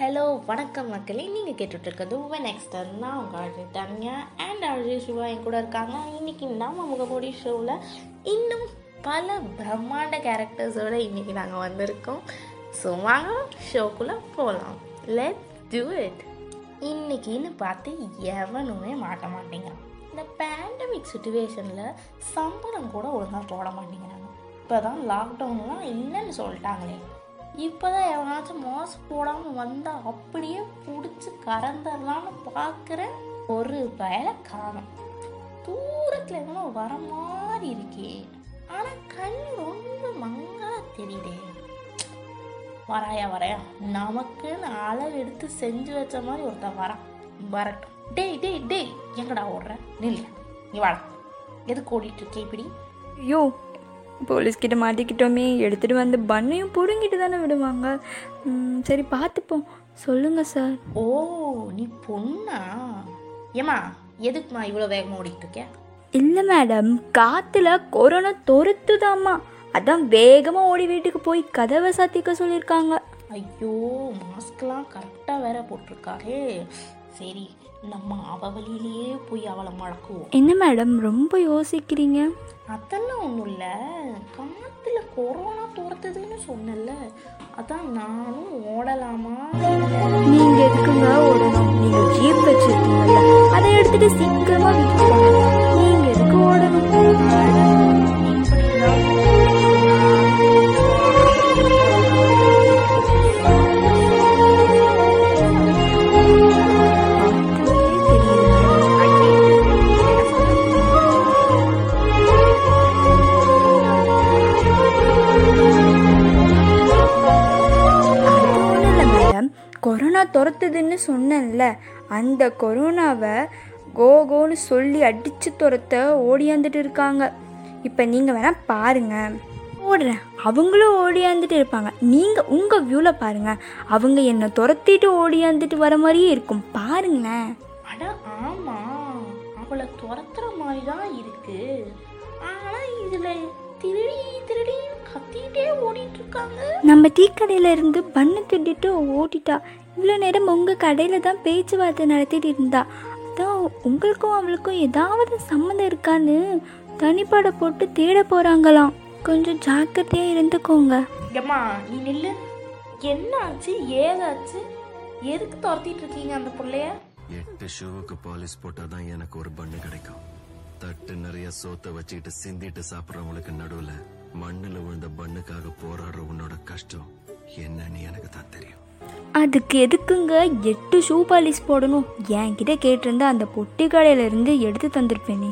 Hello வணக்கம் மக்களே. நீங்கள் கேட்டுட்ருக்கிறது உவன் எக்ஸ்டர் நான் உங்கள் RJ Dhanya and RJ Siva என் கூட இருக்காங்க. இன்னைக்கு நம்ம முகமூடி ஷோவில் இன்னும் பல பிரம்மாண்ட கேரக்டர்ஸோட இன்னைக்கு நாங்கள் வந்திருக்கோம். ஸோ வாங்க ஷோக்குள்ளே போகலாம் லெட் டூ இட் இன்னைக்குன்னு பார்த்து எவனுமே மாட்ட மாட்டேங்கிறான் இந்த பேண்டமிக் சுச்சுவேஷனில் சம்பளம் கூட ஒழுங்காக போட மாட்டேங்கிறாங்க. இப்போ தான் லாக்டவுன்லாம் இல்லைன்னு சொல்லிட்டாங்களே. இப்போதான் எவனாச்சும் மாஸ்க் போடாமல் வந்தால் அப்படியே பிடிச்சி கறந்துடலான்னு பார்க்குறேன் ஒரு பயலை காணும் தூரத்தில் எவனோ வர மாதிரி இருக்கே. ஆனால் கண் ரொம்ப மங்கலா தெரியுதே. வராயா வரையா நமக்குன்னு அளவு எடுத்து செஞ்சு வச்ச மாதிரி ஒருத்தன் வரான். வரட்டும். டேய் டேய் டேய் எங்கடா ஓடுற? நில்லு. நீ வாடா. எதுக்கு ஓடிட்டு இருக்கே இப்படி? ஐயோ போலீஸ்கிட்ட மாட்டிக்கிட்டோமே எடுத்துகிட்டு வந்து பண்ணையும் பிடுங்கிட்டு தானே விடுவாங்க. சரி பார்த்துப்போம் சொல்லுங்கள் சார். ஓ நீ பொண்ணா? ஏமா எதுக்குமா இவ்வளோ வேகமாக ஓடிட்டு இருக்க இல்லை மேடம். காற்றுல கொரோனா துரத்துதாம்மா அதான் வேகமாக ஓடி வீட்டுக்கு போய் கதவை சாத்திக்க சொல்லியிருக்காங்க. ஐயோ மாஸ்க்லாம் கரெக்டாக வேற போட்டிருக்காரே. சரி நம்ம அவ வழியிலேயே போய் அவளை மடக்குவோம். என்ன மேடம்? ரொம்ப யோசிக்கிறீங்க? அதெல்லாம் ஒன்றும் இல்லை. காற்றுல கொரோனா துரத்துதுன்னு சொன்னல அதான் நானும் ஓடலாமா? நீங்க எதுக்குங்க ஓடணும்? நீங்கள் ஜீப் வச்சுருக்கீங்கல்ல அதை எடுத்துட்டு சீக்கிரமா வீட்டுக்கு கொரோனா துரத்துதுன்னு சொன்னேன்ல அந்த கொரோனாவை கோகோன்னு சொல்லி அடித்து துரத்த ஓடியாந்துட்டு இருக்காங்க. இப்போ நீங்கள் வேணால் பாருங்க. ஓடுறேன் அவங்களும் ஓடியாந்துட்டு இருப்பாங்க. நீங்கள் உங்கள் வியூவில் பாருங்கள் அவங்க என்னை துரத்திட்டு ஓடியாந்துட்டு வர மாதிரியே இருக்கும். பாருங்களேன். அட ஆமாம் அவளை துரத்துற மாதிரி தான் இருக்குது ஆனால் இதில் திருடி திருடி கத்திட்டே ஓடிட்டு இருக்காங்க நம்ம டீ கடையில் இருந்து பண்ணு திட்டிட்டு ஓட்டிட்டா இவ்வளோ நேரம் உங்கள் கடையில் தான் பேச்சுவார்த்தை நடத்திட்டு இருந்தா. அதான் உங்களுக்கும் அவளுக்கும் ஏதாவது சம்மந்தம் இருக்கான்னு தனிப்படை போட்டு தேட போகிறாங்களாம் கொஞ்சம் ஜாக்கிரதையாக இருந்துக்கோங்க. ஏம்மா நீ நில்லு. என்ன ஆச்சு ஏதாச்சு? எதுக்கு துரத்திட்டு இருக்கீங்க அந்த பிள்ளைய? எட்டு ஷூவுக்கு பாலிஷ் போட்டாதான் எனக்கு ஒரு பண்ணு கிடைக்கும். தட்டு நிறைய சோத்த வச்சுக்கிட்டு சிந்திட்டு சாப்பிடுறவங்களுக்கு நடுவுல மண்ணில் விழுந்த பண்ணுக்காக போராடுற உன்னோட கஷ்டம் என்னன்னு எனக்கு தான் தெரியும். அதுக்கு எதுக்குங்க எட்டு ஷூ பாலிஷ் போடணும்? என்கிட்ட கேட்டிருந்தா அந்த பொட்டி கடையில இருந்து எடுத்து தந்திருப்பேனே.